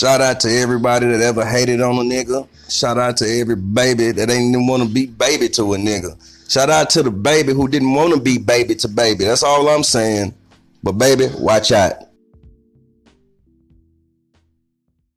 Shout out to everybody that ever hated on a nigga. Shout out to every baby that ain't even want to be baby to a nigga. Shout out to the baby who didn't want to be baby to baby. That's all I'm saying. But baby, watch out.